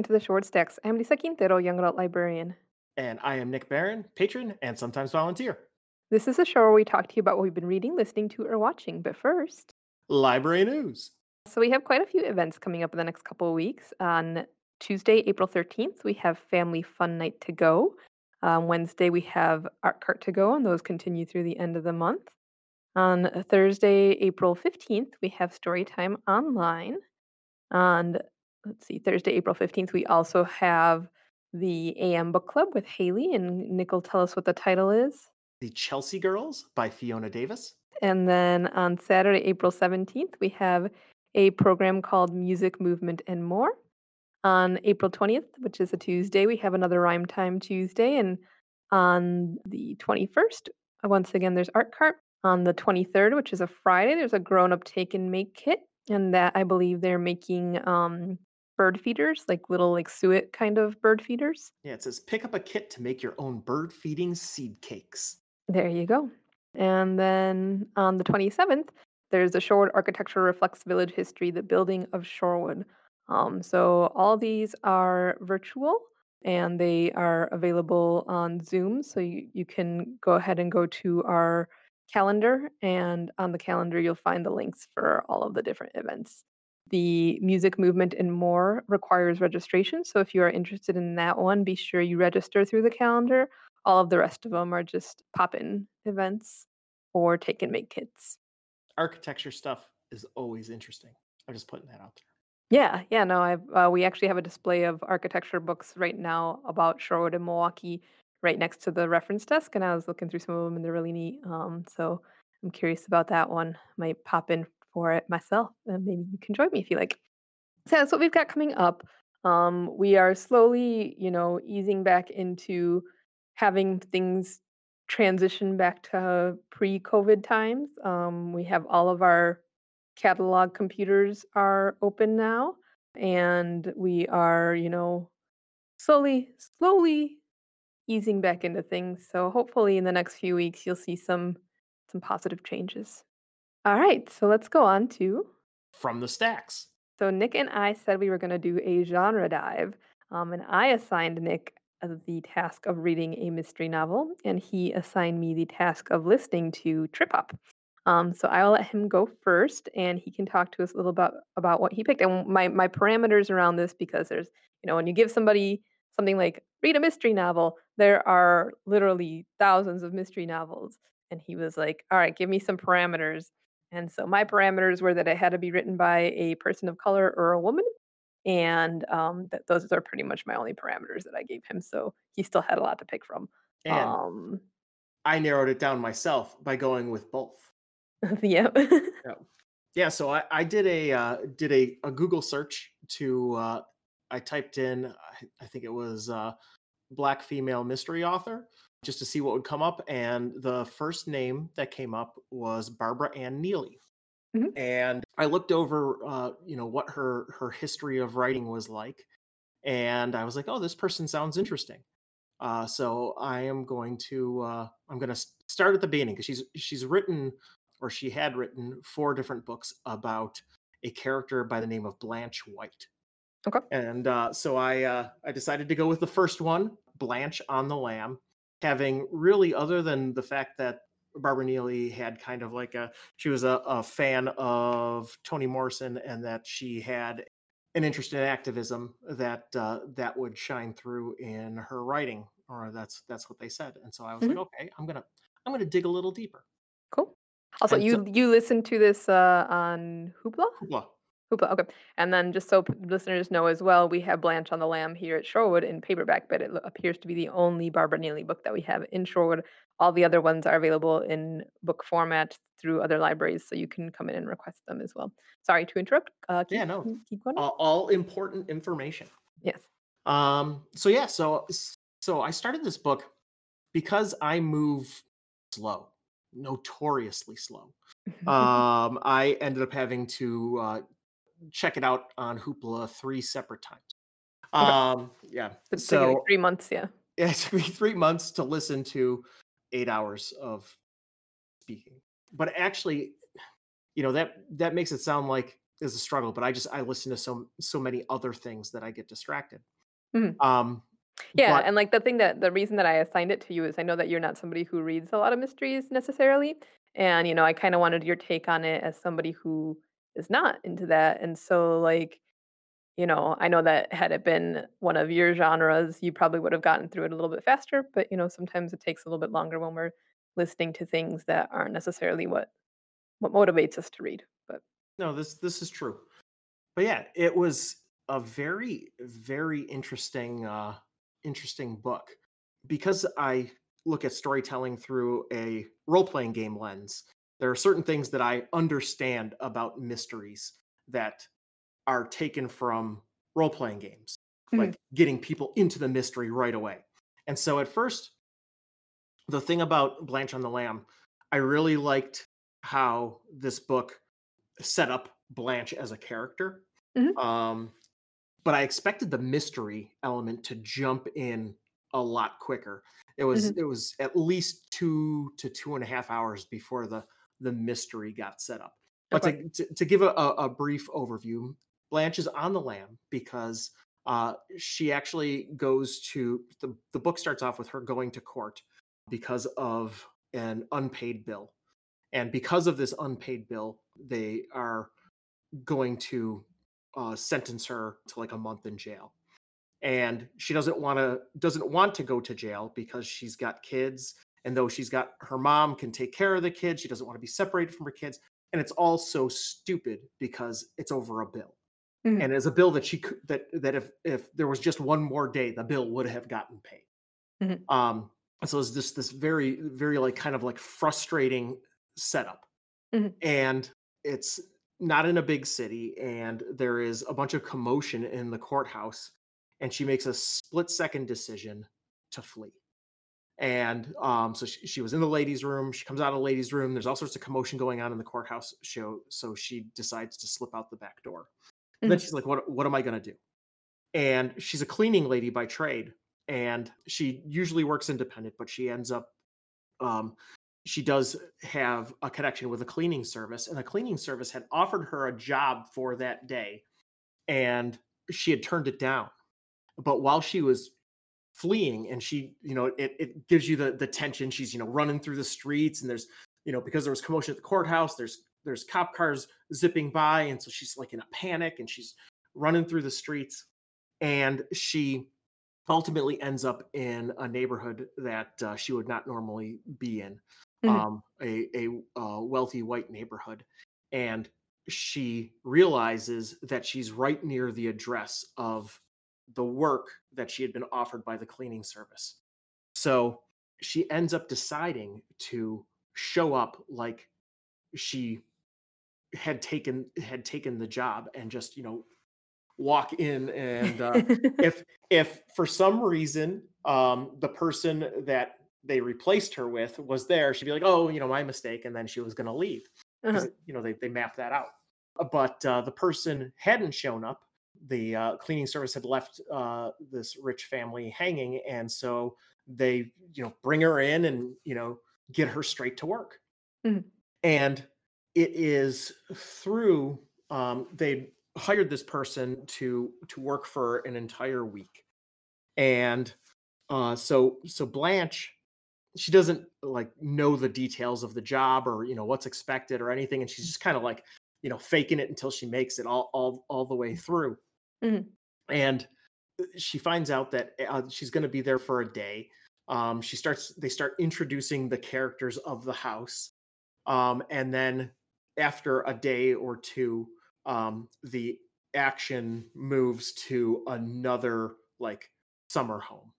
into the Short Stacks. I'm Lisa Quintero, young adult librarian. And I am Nick Barron, patron and sometimes volunteer. This is a show where we talk to you about what we've been reading, listening to, or watching. But first, Library news. so we have quite a few events coming up in the next couple of weeks. On Tuesday, April 13th, we have Family Fun Night to Go. On Wednesday, we have Art Cart to Go, and those continue through the end of the month. On Thursday, April 15th, we have Storytime Online. On let's see, Thursday, April 15th, we also have the AM Book Club with Haley, and Nick will tell us what the title is. The Chelsea Girls by Fiona Davis. And then on Saturday, April 17th, we have a program called Music, Movement, and More. On April 20th, which is a Tuesday, we have another Rhyme Time Tuesday. And on the 21st, uh, once again, there's Art Cart. On the 23rd, which is a Friday, there's a grown up take and make kit. And that I believe they're making um, bird feeders, like little like suet kind of bird feeders. Yeah, it says pick up a kit to make your own bird feeding seed cakes. There you go. And then on the 27th, there's the Shorewood Architecture Reflects Village History, the building of Shorewood. Um, so all these are virtual and they are available on Zoom. So you, you can go ahead and go to our calendar, and on the calendar, you'll find the links for all of the different events. The music movement and more requires registration. So if you are interested in that one, be sure you register through the calendar. All of the rest of them are just pop in events or take and make kits. Architecture stuff is always interesting. I'm just putting that out there. Yeah, yeah, no, I've uh, we actually have a display of architecture books right now about Shorewood and Milwaukee right next to the reference desk, and I was looking through some of them, and they're really neat. Um, so I'm curious about that one. Might pop in for it myself, and maybe you can join me if you like. So that's what we've got coming up. Um, we are slowly, you know, easing back into having things transition back to pre-COVID times. Um, we have all of our catalog computers are open now, and we are, you know, slowly, slowly easing back into things. So hopefully in the next few weeks you'll see some some positive changes. All right, so let's go on to From the stacks. so Nick and I said we were going to do a genre dive, um, and I assigned Nick uh, the task of reading a mystery novel, and he assigned me the task of listening to Trip Hop. Um, so I'll let him go first, and he can talk to us a little about about what he picked. And my my parameters around this because there's you know when you give somebody something like read a mystery novel, there are literally thousands of mystery novels. And he was like, "All right, give me some parameters." And so my parameters were that it had to be written by a person of color or a woman, and um, that those are pretty much my only parameters that I gave him. So he still had a lot to pick from. And Um, I narrowed it down myself by going with both. yeah. Yeah. Yeah, so I, I did a uh, did a, a Google search to uh, I typed in I, I think it was uh, black female mystery author just to see what would come up, and the first name that came up was Barbara Ann Neely. Mhm. And I looked over, uh, you know, what her her history of writing was like, and I was like, oh, this person sounds interesting. Uh, so I am going to uh, I'm going to start at the beginning because she's she's written or she had written four different books about a character by the name of Blanche White. Okay. And uh, so I uh, I decided to go with the first one, Blanche on the Lam, having really other than the fact that Barbara Neely had kind of like a she was a, a fan of Toni Morrison and that she had an interest in activism that uh, that would shine through in her writing, or that's that's what they said. And so I was like, Mhm. okay, I'm gonna I'm gonna dig a little deeper. Cool. Also, And you so, you listened to this uh, on Hoopla? Hoopla. Hoopla, okay. And then just so p- listeners know as well, we have Blanche on the Lam here at Shorewood in paperback, but it appears to be the only Barbara Neely book that we have in Shorewood. All the other ones are available in book format through other libraries, so you can come in and request them as well. Sorry to interrupt. Uh, keep yeah, no, keep going. all, all important information. Yes. Um, so yeah, so so I started this book because I move slow, notoriously slow. Um, I ended up having to uh, check it out on Hoopla three separate times. Okay. Um, yeah, So it's taking like three months. Yeah. it took me three months to listen to eight hours of speaking. But actually, you know that that makes it sound like is a struggle. But I just I listen to so so many other things that I get distracted. Mhm. Um, Yeah, but and, like, the thing that the reason that I assigned it to you is I know that you're not somebody who reads a lot of mysteries necessarily, and, you know, I kinda wanted your take on it as somebody who is not into that, and so, like, you know, I know that had it been one of your genres, you probably would have gotten through it a little bit faster, but, you know, sometimes it takes a little bit longer when we're listening to things that aren't necessarily what what motivates us to read, but no, this this is true. But yeah, it was a very very interesting uh interesting book because I look at storytelling through a role-playing game lens. There are certain things that I understand about mysteries that are taken from role-playing games, Mhm, like getting people into the mystery right away. And so at first, the thing about Blanche on the Lam, I really liked how this book set up Blanche as a character. mhm, Um, but I expected the mystery element to jump in a lot quicker. It was mhm, it was at least two to two and a half hours before the the mystery got set up. But okay, to to, to give a, a, a brief overview, Blanche is on the lam because uh, she actually goes to the the book starts off with her going to court because of an unpaid bill, and because of this unpaid bill, they are going to uh, sentence her to like a month in jail. And she doesn't want to doesn't want to go to jail because she's got kids and though she's got her mom can take care of the kids she doesn't want to be separated from her kids and it's all so stupid because it's over a bill. Mhm, and it's a bill that she could that that if if there was just one more day the bill would have gotten paid. Mhm, um so it's just this very very like kind of like frustrating setup. Mhm, and it's not in a big city and there is a bunch of commotion in the courthouse and she makes a split second decision to flee and um, so she, she was in the ladies room she comes out of the ladies room there's all sorts of commotion going on in the courthouse show so she decides to slip out the back door. And then she's like what, what am i going to do? And she's a cleaning lady by trade and she usually works independent but she ends up um, she does have a connection with a cleaning service, and the cleaning service had offered her a job for that day, and she had turned it down. But while she was fleeing, and she, you know, it, it gives you the the tension. She's, you know, running through the streets, and there's, you know, because there was commotion at the courthouse. There's there's cop cars zipping by, and so she's like in a panic, and she's running through the streets, and she ultimately ends up in a neighborhood that uh, she would not normally be in mhm, um, a, a uh, wealthy white neighborhood. And she realizes that she's right near the address of the work that she had been offered by the cleaning service. So she ends up deciding to show up like she had taken had taken the job and just you know walk in and uh, if if for some reason um, the person that they replaced her with was there, she'd be like, "Oh, you know, my mistake," and then she was going to leave uh-huh, you know they they mapped that out. But uh, the person hadn't shown up. The uh, cleaning service had left uh, this rich family hanging, and so they you know bring her in and you know get her straight to work. mhm, And it is through um, they hired this person to to work for an entire week. And uh so so blanche she doesn't like know the details of the job or you know what's expected or anything and she's just kind of like you know faking it until she makes it all all all the way through mhm, and uh, she finds out that uh, she's going to be there for a day. Um she starts they start introducing the characters of the house um and then after a day or two um the action moves to another like summer home.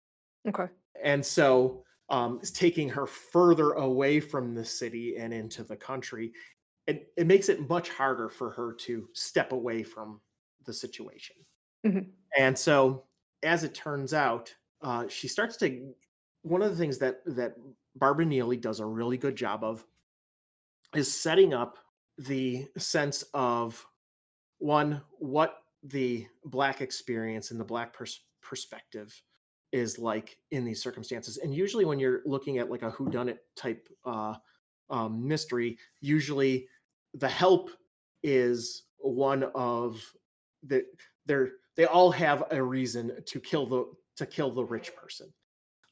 Okay, and so um it's taking her further away from the city and into the country And it makes it much harder for her to step away from the situation mhm, and so as it turns out uh she starts to one of the things that that barbara neely does a really good job of is setting up the sense of one what the black experience and the black pers- perspective is like in these circumstances. And usually when you're looking at like a whodunit type uh, um, mystery usually the help is one of the they're they all have a reason to kill the to kill the rich person.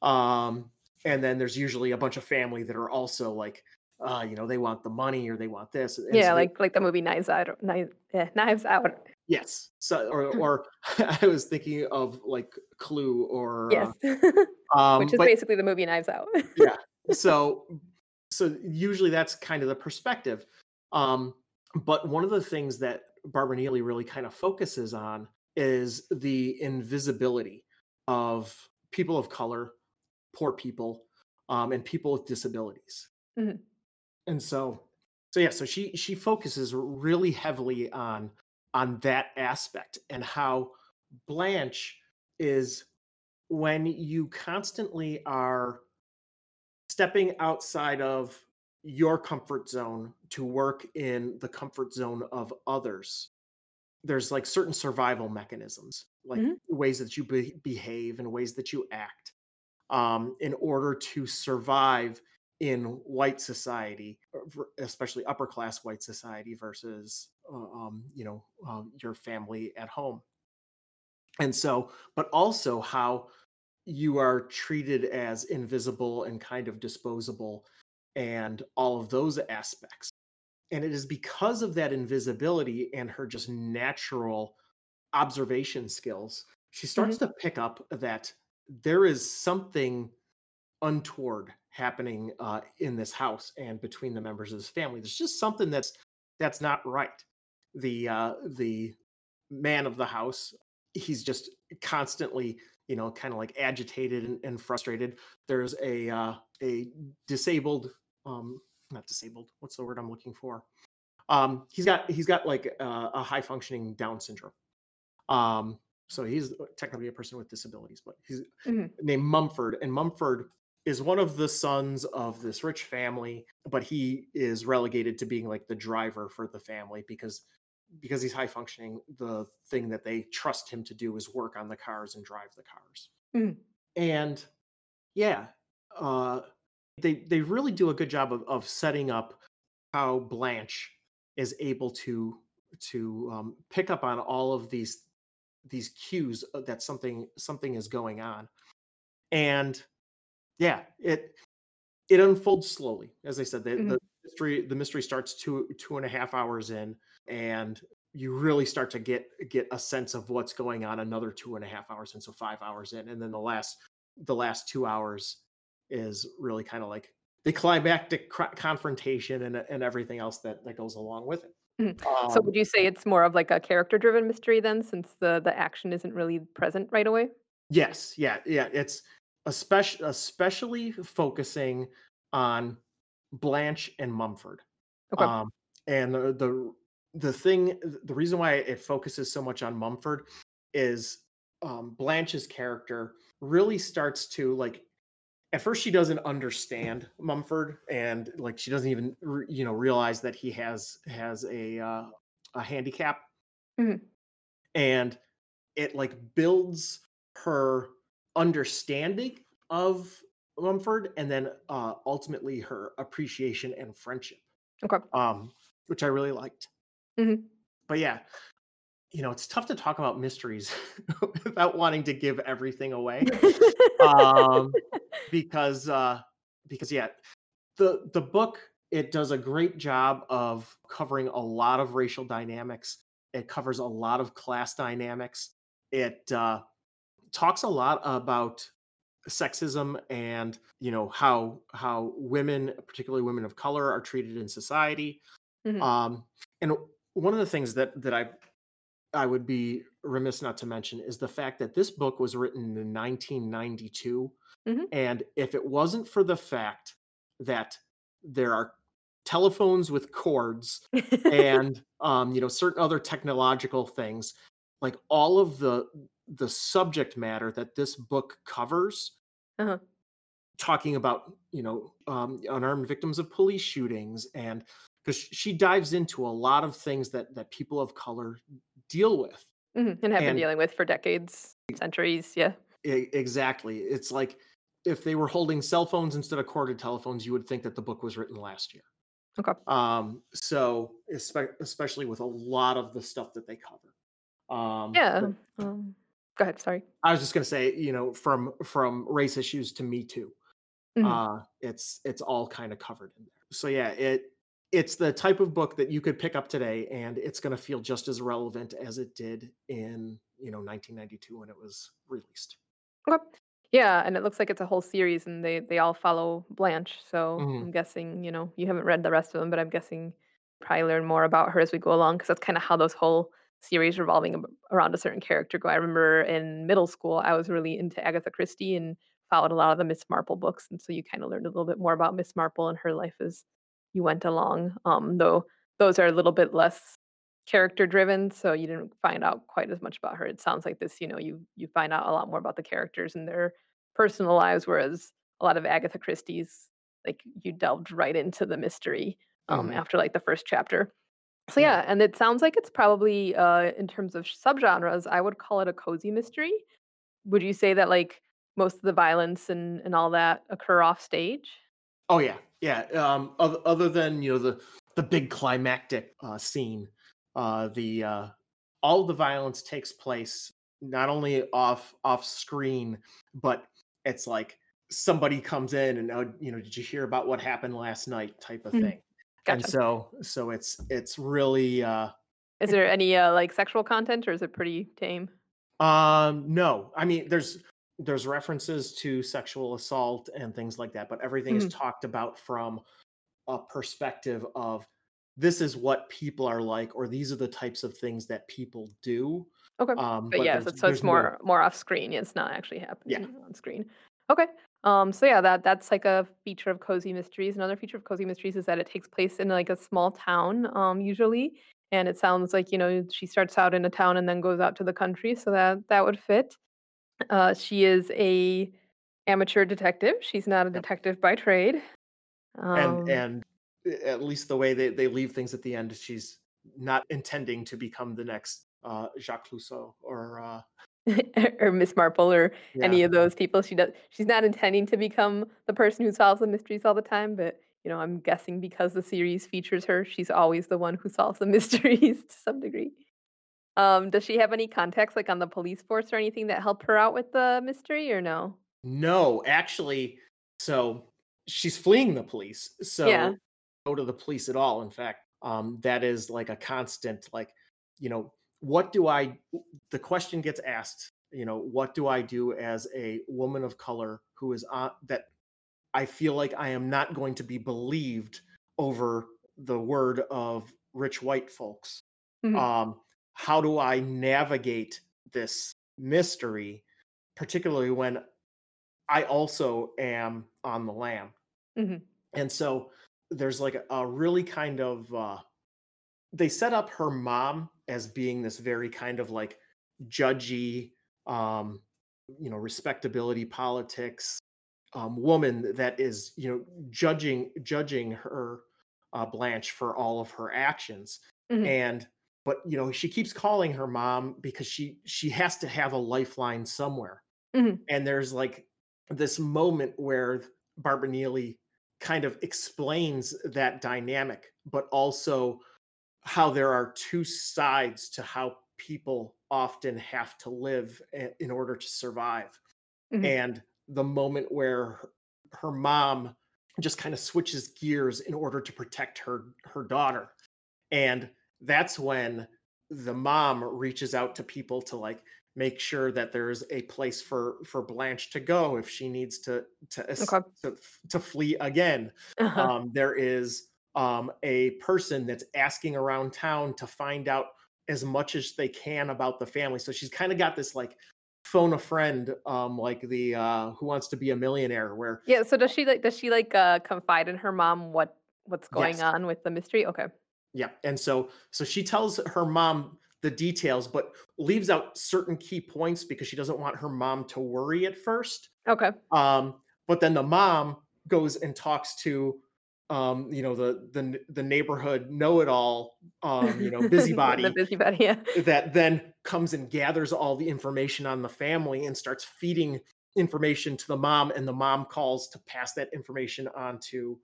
Um, and then there's usually a bunch of family that are also like, uh, you know, they want the money or they want this, and Yeah, so they like like the movie Knives Out Knives yeah, Knives Out. yes. So or or I was thinking of like Clue or Yes. uh, Which um, is but basically the movie Knives Out. yeah. So so usually that's kind of the perspective. Um, but one of the things that Barbara Neely really kind of focuses on is the invisibility of people of color, poor people, um, and people with disabilities. Mhm, And so, so yeah, so she she focuses really heavily on on that aspect and how Blanche is when you constantly are stepping outside of your comfort zone to work in the comfort zone of others there's like certain survival mechanisms like mhm, ways that you be- behave and ways that you act um, in order to survive in white society uh, especially upper class white society versus uh, um, you know um, your family at home and so but also how you are treated as invisible and kind of disposable and all of those aspects. And it is because of that invisibility and her just natural observation skills, she starts mhm, to pick up that there is something untoward happening uh, in this house and between the members of this family. There's just something that's that's not right. The uh, the man of the house, he's just constantly, you know, kind of like agitated and, and frustrated. There's a uh, a disabled, um, not disabled. What's the word I'm looking for? Um, he's got he's got like uh, a high functioning Down syndrome. Um, so he's technically a person with disabilities, but he's mhm, named Mumford, and Mumford is one of the sons of this rich family, but he is relegated to being like the driver for the family because because he's high functioning. The thing that they trust him to do is work on the cars and drive the cars. mhm, And yeah, uh, they they really do a good job of, of setting up how Blanche is able to to um, pick up on all of these these cues uh, that something something is going on and yeah it it unfolds slowly as i said the, mhm. the mystery the mystery starts two two and a half hours in and you really start to get get a sense of what's going on another two and a half hours in so five hours in and then the last the last two hours is really kind of like the climactic cr- confrontation and and everything else that that goes along with it Mhm. So um would you say it's more of like a character-driven mystery then, since the the action isn't really present right away? Yes, yeah, yeah. It's especially especially focusing on Blanche and Mumford. Okay. Um, and the, the the thing, the reason why it focuses so much on Mumford is um, Blanche's character really starts to like. At first, she doesn't understand Mumford, and like she doesn't even you know realize that he has has a uh, a handicap, Mhm, and it like builds her understanding of Mumford and then uh, ultimately her appreciation and friendship, okay. um, which I really liked. Mhm. But yeah, you know, it's tough to talk about mysteries without wanting to give everything away, um, because uh, because yeah, the the book it does a great job of covering a lot of racial dynamics. It covers a lot of class dynamics. It uh, talks a lot about sexism and you know how how women particularly women of color are treated in society Mhm, um and one of the things that that i i would be remiss not to mention is the fact that this book was written in 1992 mhm. and if it wasn't for the fact that there are telephones with cords and um, you know certain other technological things like all of the the subject matter that this book covers Uh-huh. talking about you know um, unarmed victims of police shootings and because she dives into a lot of things that that people of color deal with Mhm, and have been dealing with for decades, centuries, yeah. exactly it's like if they were holding cell phones instead of corded telephones you would think that the book was written last year Okay. Um, so espe- especially with a lot of the stuff that they cover. Um, Yeah. but Um, go ahead. Sorry. I was just gonna say, you know, from from race issues to Me Too, Mhm. uh, it's it's all kind of covered in there. So yeah, it it's the type of book that you could pick up today, and it's gonna feel just as relevant as it did in you know 1992 when it was released. Okay. Yeah, and it looks like it's a whole series, and they they all follow Blanche. So Mhm, I'm guessing, you know, you haven't read the rest of them, but I'm guessing probably learn more about her as we go along, because that's kind of how those whole series revolving around a certain character go. I remember in middle school, I was really into Agatha Christie and followed a lot of the Miss Marple books, and so you kind of learned a little bit more about Miss Marple and her life as you went along. Um, though those are a little bit less character driven, so you didn't find out quite as much about her. It sounds like this, you know, you you find out a lot more about the characters and their personal lives, whereas a lot of Agatha Christie's, like, you delved right into the mystery, um, mhm, after, like, the first chapter. So, yeah. yeah, and it sounds like it's probably, uh, in terms of subgenres, I would call it a cozy mystery. Would you say that, like, most of the violence and and all that occur off stage? Oh yeah, yeah. Um, other other than you know the the big climactic uh, scene, uh, the uh, all the violence takes place not only off off screen, but it's like somebody comes in and oh, you know, did you hear about what happened last night type of Mhm. thing. And so so it's it's really uh Is there any, uh, like, sexual content, or is it pretty tame? um no, I mean there's there's references to sexual assault and things like that, but everything is Mhm. talked about from a perspective of this is what people are like or these are the types of things that people do Okay. um But but yeah, so so it's there's no more more off screen, it's not actually yeah happening on screen. Okay. Um, so yeah, that that's like a feature of Cozy Mysteries. Another feature of Cozy Mysteries is that it takes place in like a small town, um, usually. And it sounds like, you know, she starts out in a town and then goes out to the country, so that that would fit. Uh, she is a amateur detective. She's not a detective by trade. and Um, and at least the way they, they leave things at the end she's not intending to become the next uh jacques Clouseau or uh or Miss Marple or yeah any of those people. She does she's not intending to become the person who solves the mysteries all the time, but, you know, I'm guessing because the series features her, she's always the one who solves the mysteries to some degree. Um, does she have any contacts, like, on the police force or anything that help her out with the mystery or no? no actually so she's fleeing the police Yeah. so go to the police at all in fact um that is like a constant like you know what do i the question gets asked you know what do i do as a woman of color who is on that i feel like i am not going to be believed over the word of rich white folks Mhm, um how do i navigate this mystery particularly when i also am on the lam. Mhm, and so there's like a, a really kind of uh they set up her mom as being this very kind of like judgy um you know respectability politics um woman that is you know judging judging her uh blanche for all of her actions. Mhm, and but you know she keeps calling her mom because she she has to have a lifeline somewhere. Mhm, and there's like this moment where Barbara Neely kind of explains that dynamic, but also how there are two sides to how people often have to live in order to survive. mhm, And the moment where her, her mom just kind of switches gears in order to protect her her daughter. And that's when the mom reaches out to people to like make sure that there's a place for for Blanche to go if she needs to to okay. to, to flee again. Uh-huh. Um, there is um, a person that's asking around town to find out as much as they can about the family. So she's kind of got this like phone a friend, um, like the uh, Who Wants to Be a Millionaire, where Yeah, so does she, like does she, like, uh, confide in her mom what what's going yes, on with the mystery? Okay. Yeah, and so so she tells her mom the details, but leaves out certain key points because she doesn't want her mom to worry at first. Okay. Um, but then the mom goes and talks to, um, you know, the the the neighborhood know-it-all, um, you know, The the busybody busybody, yeah. that then comes and gathers all the information on the family and starts feeding information to the mom, and the mom calls to pass that information on to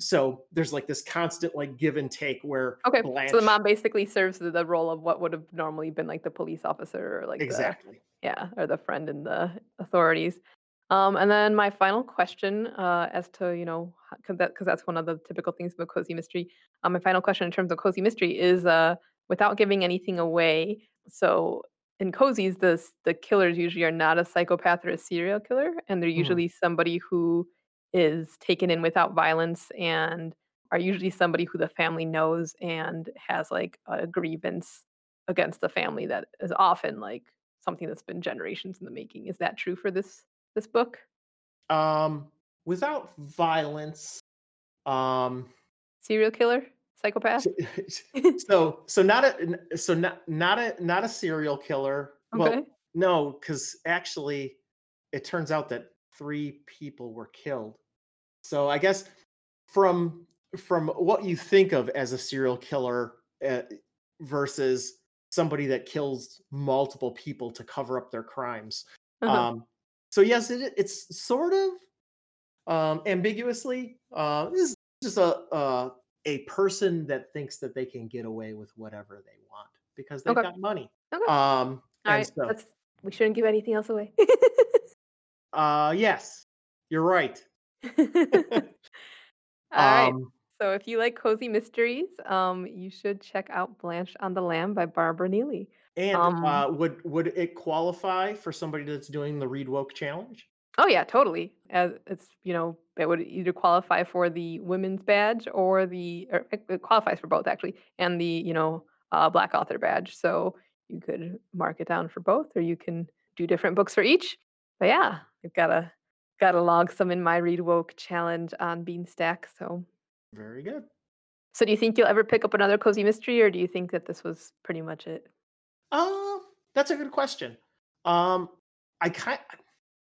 so there's like this constant like give and take where Okay, Blanche so the mom basically serves the the role of what would have normally been like the police officer or like the exactly. yeah, or the friend in the authorities. Um, and then my final question, uh, as to you know, because that because that's one of the typical things of a cozy mystery. Um, my final question in terms of cozy mystery is, uh, without giving anything away. So in cozies, the the killers usually are not a psychopath or a serial killer, and they're Mhm. usually somebody who is taken in without violence and are usually somebody who the family knows and has like a grievance against the family that is often like something that's been generations in the making. Is that true for this this book? Um, without violence, um, Serial killer? Psychopath? so so not a so not not a not a serial killer. Well, Okay. no, because actually, it turns out that three people were killed. So I guess from from what you think of as a serial killer uh, versus somebody that kills multiple people to cover up their crimes. Uh-huh. Um, so yes, it, it's sort of um, ambiguously. Uh, this is just a uh, a person that thinks that they can get away with whatever they want because they've Okay. got money. Okay. Um, and Alright. so, That's we shouldn't give anything else away. uh, yes, you're right. Alright. Um, So if you like cozy mysteries, um, you should check out Blanche on the Lam by Barbara Neely. and Um uh, would would it qualify for somebody that's doing the Read Woke challenge? Oh yeah, totally. As it's you know, it would either qualify for the women's badge or the or it, it qualifies for both actually, and the you know uh, black author badge. So you could mark it down for both, or you can do different books for each. But yeah, I've gotta gotta log some in my read woke challenge on Beanstack. So Very good. so do you think you'll ever pick up another cozy mystery, or do you think that this was pretty much it? Um, that's a good question. Um, I kind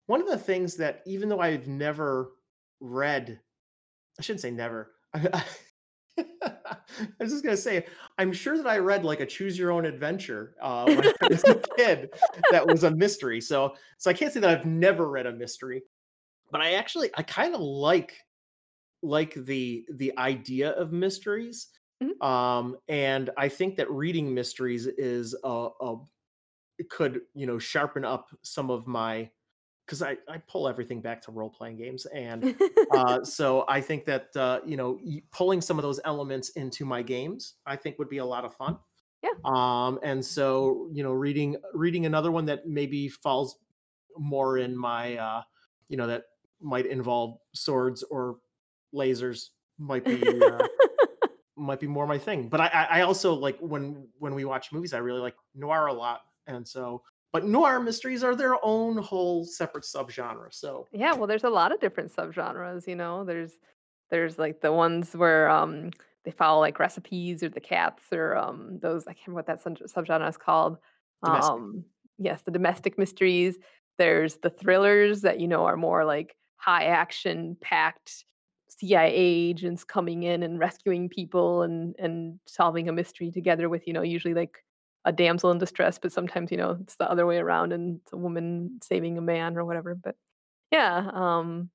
one of the things that even though I've never read, I shouldn't say never. I, was just gonna say, I'm sure that I read like a choose your own adventure uh, when I was a kid that was a mystery. So, so I can't say that I've never read a mystery, but I actually I kind of like like the the idea of mysteries. Mhm. Um, and I think that reading mysteries is a, a it could you know sharpen up some of my because I, I pull everything back to role playing games and uh, so i think that uh, you know pulling some of those elements into my games i think would be a lot of fun Yeah. um and so you know reading reading another one that maybe falls more in my uh you know that might involve swords or lasers might be uh, might be more my thing. But I, I I also like when when we watch movies, I really like noir a lot, and so but noir mysteries are their own whole separate subgenre. So Yeah, well, there's a lot of different subgenres, you know. There's there's like the ones where um they follow like recipes or the cats or um those I can't remember what that subgenre is called. domestic, Um yes, the domestic mysteries. There's the thrillers that you know are more like high action packed CIA agents coming in and rescuing people and and solving a mystery together with, you know, usually like a damsel in distress, but sometimes, you know, it's the other way around and it's a woman saving a man or whatever. But yeah, um,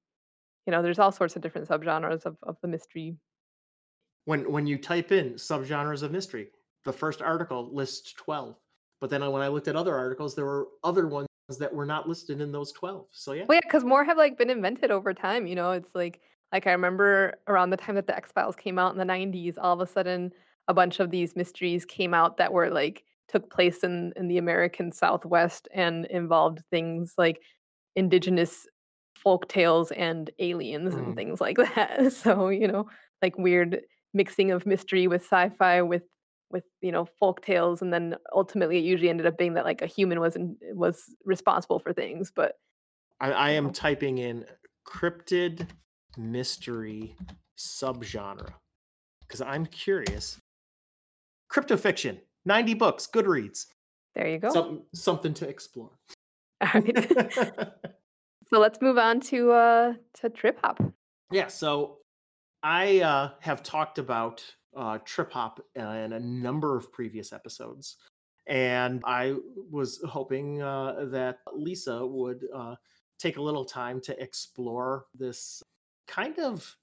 you know, there's all sorts of different subgenres of of the mystery. when when you type in subgenres of mystery, the first article lists twelve. But then when I looked at other articles, there were other ones that were not listed in those twelve. So yeah, Well, yeah, because more have like been invented over time. You know, it's like like I remember around the time that the X Files came out in the '90s, all of a sudden a bunch of these mysteries came out that were like took place in in the American Southwest and involved things like indigenous folk tales and aliens and Mm. things like that. So, you know, like weird mixing of mystery with sci-fi with with, you know, folk tales and then ultimately it usually ended up being that like a human was in, was responsible for things, but I, I am typing in cryptid mystery subgenre because I'm curious. Cryptofiction, 90 books, Goodreads. There you go. Something something to explore. Alright. So let's move on to, uh, to Trip Hop. yeah, so I uh, have talked about uh, trip hop in a number of previous episodes, and I was hoping uh, that Lisa would uh, take a little time to explore this kind of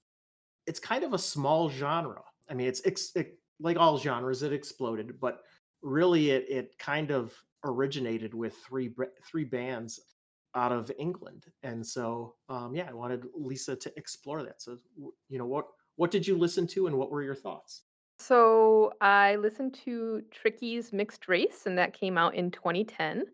it's kind of a small genre. I mean, it's, it's it, like all genres, it exploded, but really it it kind of originated with three three bands out of England, and so um, yeah, I wanted Lisa to explore that. So you know what what did you listen to, and what were your thoughts? So I listened to Tricky's Mixed Race, and that came out in 2010.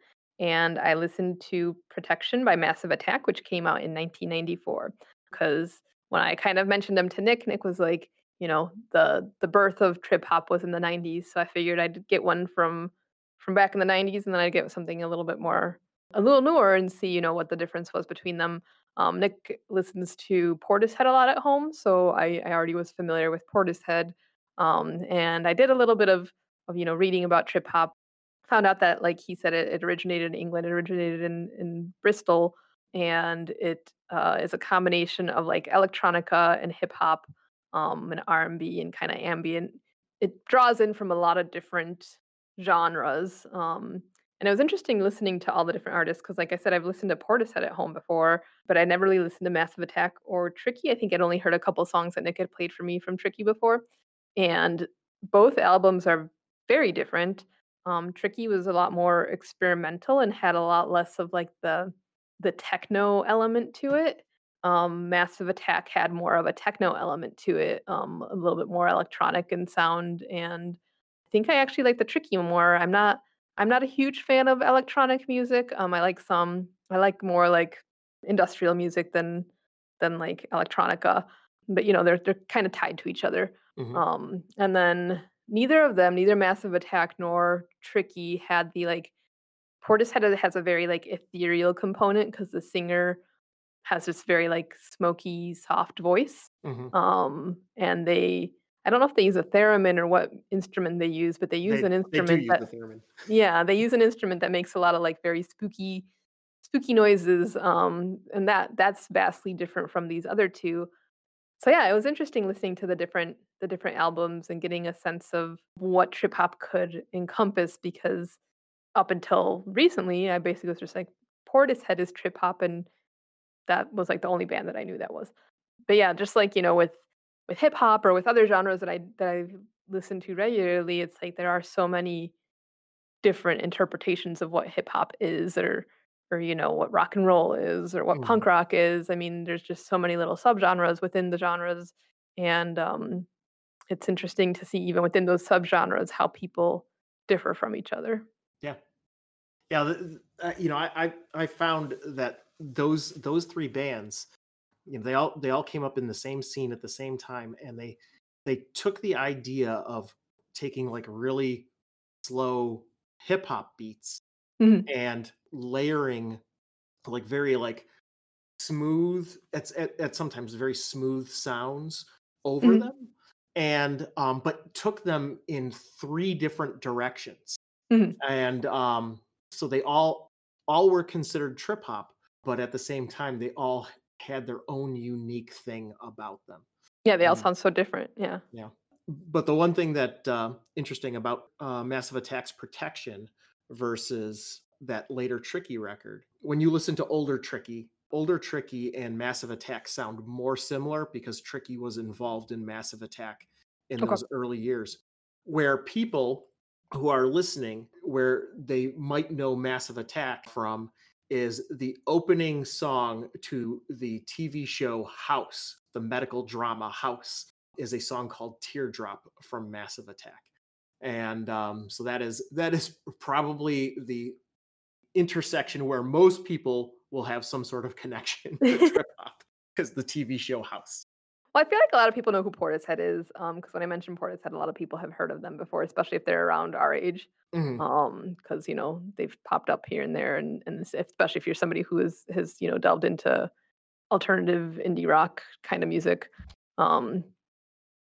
And I listened to Protection by Massive Attack, which came out in 1994. Because when I kind of mentioned them to Nick, Nick was like, you know, the the birth of trip hop was in the 90s, so I figured I'd get one from from back in the 90s, and then I'd get something a little bit more a little newer and see, you know, what the difference was between them. Um, Nick listens to Portishead a lot at home, so I, I already was familiar with Portishead. Um, and I did a little bit of, of you know reading about trip hop. Found out that, like he said, it, it originated in England. It originated in in Bristol, and it uh, is a combination of like electronica and hip hop, um, and R and B and kind of ambient. It draws in from a lot of different genres. Um, and it was interesting listening to all the different artists because, like I said, I've listened to Portishead at home before, but I never really listened to Massive Attack or Tricky. I think I'd only heard a couple songs that Nick had played for me from Tricky before. And both albums are very different. Um, Tricky was a lot more experimental and had a lot less of like the the techno element to it. Um, Massive Attack had more of a techno element to it, um, a little bit more electronic in sound. And I think I actually like the Tricky more. I'm not I'm not a huge fan of electronic music. Um, I like some. I like more like industrial music than than like electronica. But you know, they're they're kind of tied to each other. Mhm. Um, and then neither of them, neither Massive Attack nor Tricky, had the like Portishead has a very like ethereal component because the singer has this very like smoky, soft voice. Mhm. Um, and they I don't know if they use a theremin or what instrument they use, but they use They an they do instrument use that theremin. yeah, they use an instrument that makes a lot of, like, very spooky spooky noises, um, and that that's vastly different from these other 2. So, yeah, it was interesting listening to the different the different albums and getting a sense of what trip hop could encompass because up until recently, I basically was just like, Portishead is trip hop, and that was, like, the only band that I knew that was. But, yeah, just like, you know, with with hip hop or with other genres that I that I listen to regularly, it's like there are so many different interpretations of what hip hop is or or you know what rock and roll is or what Mhm. punk rock is. I mean, there's just so many little subgenres within the genres and um it's interesting to see even within those subgenres how people differ from each other. Yeah. Yeah, uh, you know, I I I found that those those 3 bands, you know, they all they all came up in the same scene at the same time, and they they took the idea of taking, like, really slow hip hop beats Mhm. and layering, like, very, like, smooth at at at sometimes very smooth sounds over Mhm. them, and, um, but took them in 3 different directions. Mhm. And, um, so they all all were considered trip hop, but at the same time, they all had their own unique thing about them. Yeah, they all And sound so different. Yeah. yeah. But the one thing that, uh, interesting about, uh, Massive Attack's Protection versus that later Tricky record, when you listen to older Tricky, older Tricky and Massive Attack sound more similar because Tricky was involved in Massive Attack in Okay. those early years, where people who are listening, where they might know Massive Attack from is the opening song to the TV show House, the medical drama House, is a song called Teardrop from Massive Attack. And um, so that is that is probably the intersection where most people will have some sort of connection to trip hop because the TV show House. Well, I feel like a lot of people know who Portishead is, um, because when I mentioned Portishead, a lot of people have heard of them before, especially if they're around our age. Mhm, Um, because you know, they've popped up here and there, and and especially if you're somebody who is has, you know, delved into alternative indie rock kinda music. Um,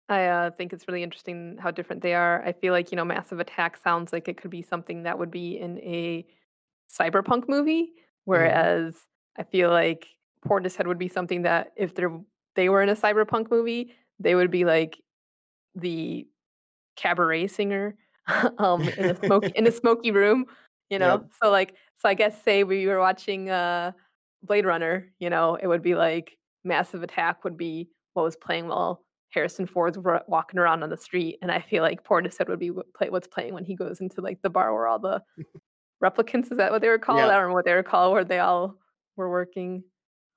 I, uh, think it's really interesting how different they are. I feel like, you know, Massive Attack sounds like it could be something that would be in a cyberpunk movie, mhm, whereas I feel like Portishead would be something that if they're they were in a cyberpunk movie, they would be like the cabaret singer, um, in a smoky in a smoky room, you Yep. know? So, like so I guess say we were watching, uh, Blade Runner, you know, it would be like Massive Attack would be what was playing while Harrison Ford's walking around on the street, and I feel like Portishead would be what play what's playing when he goes into, like, the bar where all the replicants is that what they were called? I don't remember what they were called, where they all were working.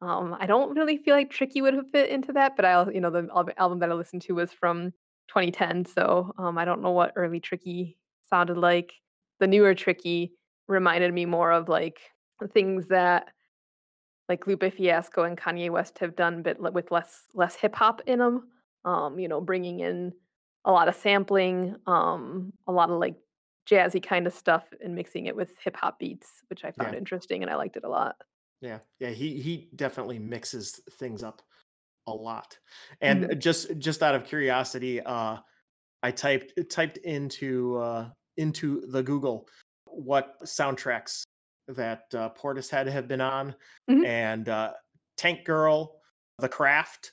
Um, I don't really feel like Tricky would have fit into that, but I'll you know, the album that I listened to was from 2010, so, um, I don't know what early Tricky sounded like. The newer Tricky reminded me more of, like, things that, like, Lupe Fiasco and Kanye West have done, but with less less hip hop in 'em. Um, you know, bringing in a lot of sampling, um, a lot of, like, jazzy kinda stuff and mixing it with hip hop beats, which I found Yeah. interesting and I liked it a lot. Yeah. Yeah, he he definitely mixes things up a lot. And uh, Mhm. just just out of curiosity, uh, I typed typed into uh, into the Google what soundtracks that uh, Portishead have been on, Mhm. and uh, Tank Girl, The Craft,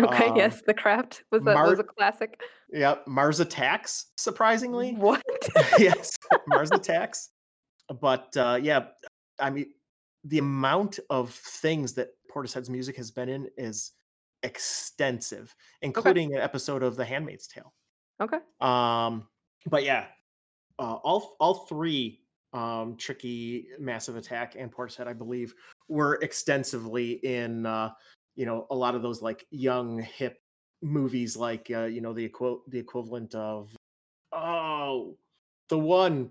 Okay, um, yes, The Craft was a was a classic. yep, Mars Attacks, surprisingly. What? yes, Mars Attacks. But uh, yeah, I mean, the amount of things that Portishead's music has been in is extensive, Okay, including an episode of The Handmaid's Tale. okay. Um, but yeah, uh, all all three um, Tricky, Massive Attack, and Portishead, I believe, were extensively in uh, you know a lot of those like young hip movies, like uh, you know the equi- the equivalent of oh the one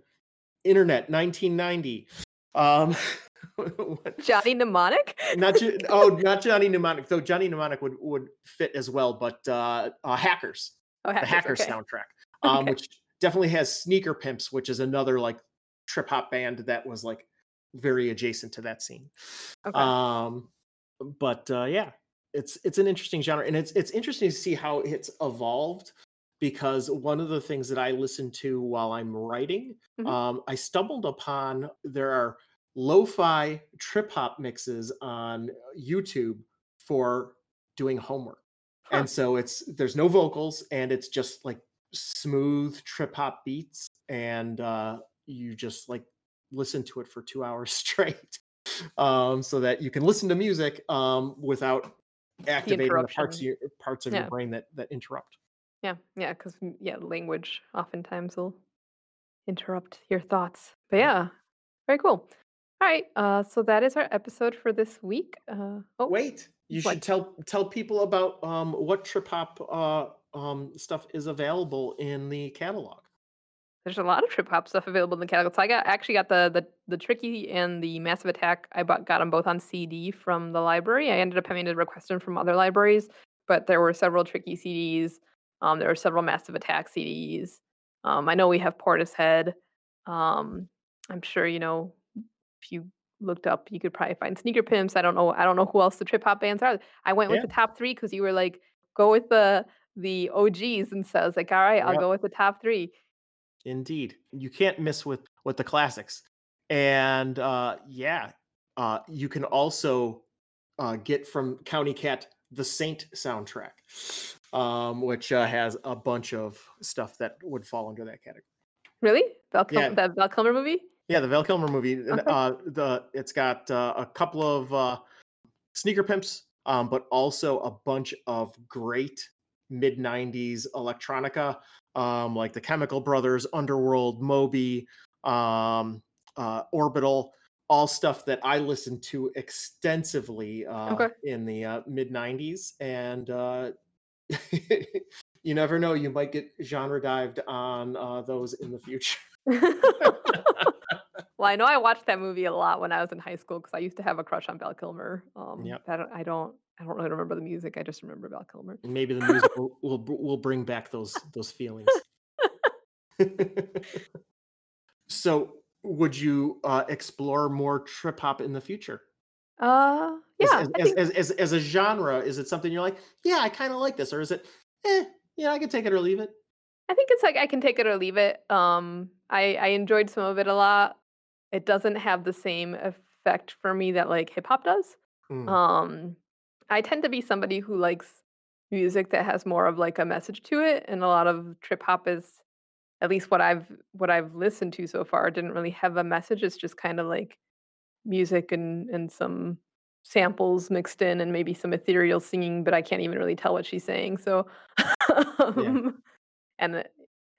Internet 1990. Um, Johnny Mnemonic? not oh not Johnny Mnemonic though Johnny Mnemonic would would fit as well, but uh, uh, Hackers Oh, the Hackers, Hackers okay. soundtrack, um, Okay. which definitely has Sneaker Pimps, which is another like trip hop band that was like very adjacent to that scene. Okay. Um, but uh, yeah, it's it's an interesting genre, and it's it's interesting to see how it's evolved because one of the things that I listen to while I'm writing, Mhm. um, I stumbled upon there are lo-fi trip hop mixes on YouTube for doing homework Huh. and so it's there's no vocals and it's just like smooth trip hop beats and uh you just like listen to it for two hours straight um so that you can listen to music um without activating the parts of your parts of your brain that that interrupt Yeah, yeah, because yeah, language oftentimes will interrupt your thoughts. But yeah, very cool. Alright, uh, so that is our episode for this week. Uh, oh, wait you what? should tell tell people about um what trip hop uh um stuff is available in the catalog There's a lot of trip hop stuff available in the catalog. So I got actually got the the the Tricky and the Massive Attack. I bought got them both on CD from the library. I ended up having to request them from other libraries, but there were several Tricky CDs. Um, there were several Massive Attack CDs. Um, I know we have Portishead. Um, I'm sure you know you looked up, you could probably find Sneaker Pimps. I don't know. I don't know who else the trip hop bands are. I went with yeah the top three because you were like, go with the the OGs, and so I was like, all right, I'll go with the top three. Indeed. You can't miss with with the classics. And uh yeah, uh you can also uh get from County Cat the Saint soundtrack. Um which uh, has a bunch of stuff that would fall under that category. Really? Val Kilmer Yeah. that Val Kilmer movie? Yeah, the Val Kilmer movie and uh the it's got uh, a couple of uh sneaker pimps um but also a bunch of great mid 90s electronica um like the chemical brothers underworld moby um uh orbital all stuff that i listened to extensively uh Okay. in the uh, mid 90s and uh you never know you might get genre dived on uh those in the future Well, I know I watched that movie a lot when I was in high school because I used to have a crush on Val Kilmer. Um, yep I don't I don't I don't really remember the music, I just remember Val Kilmer. maybe the music will will, will bring back those those feelings so would you uh explore more trip hop in the future Uh, yeah, as as as, as, as a genre is it something you're like yeah i kind of like this or is it eh, yeah i can take it or leave it I think it's like I can take it or leave it. Um, I I enjoyed some of it a lot. It doesn't have the same effect for me that like hip hop does. Mm, Um, I tend to be somebody who likes music that has more of like a message to it, and a lot of trip hop is at least what I've what I've listened to so far didn't really have a message. It's just kind of like music and and some samples mixed in and maybe some ethereal singing, but I can't even really tell what she's saying. So, Yeah. um, and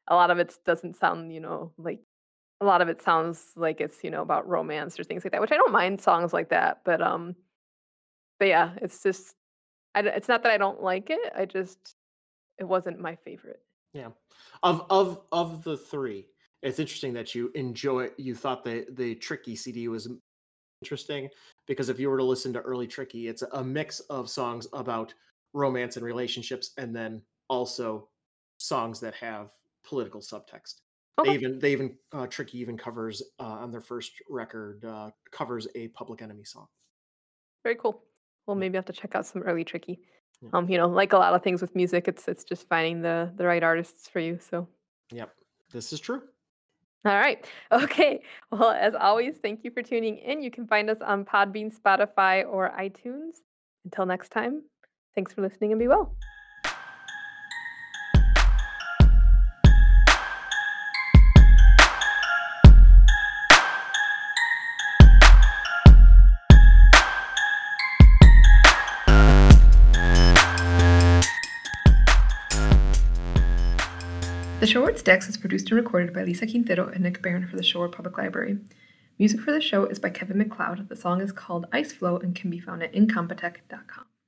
a lot of it doesn't sound, you know, like a lot of it sounds like it's, you know, about romance or things like that, which I don't mind songs like that, but um but yeah, it's just I it's not that I don't like it, I just it wasn't my favorite. Yeah. Of of of the 3, it's interesting that you enjoy you thought the the Tricky CD was interesting because if you were to listen to early Tricky, it's a mix of songs about romance and relationships and then also songs that have political subtext. They even they even uh, Tricky even covers, uh, on their first record, uh, covers a Public Enemy song. very cool. Well, maybe I have to check out some early Tricky. yeah. Um, you know, like a lot of things with music, it's it's just finding the the right artists for you, so Yep. This is true. All right. Okay. Well, as always, thank you for tuning in. You can find us on Podbean, Spotify, or iTunes. Until next time, thanks for listening and be well. Stacks is produced and recorded by Lisa Quintero and Nick Barron for the Shorewood Public Library. Music for the show is by Kevin MacLeod. The song is called Ice Flow and can be found at incompetech.com.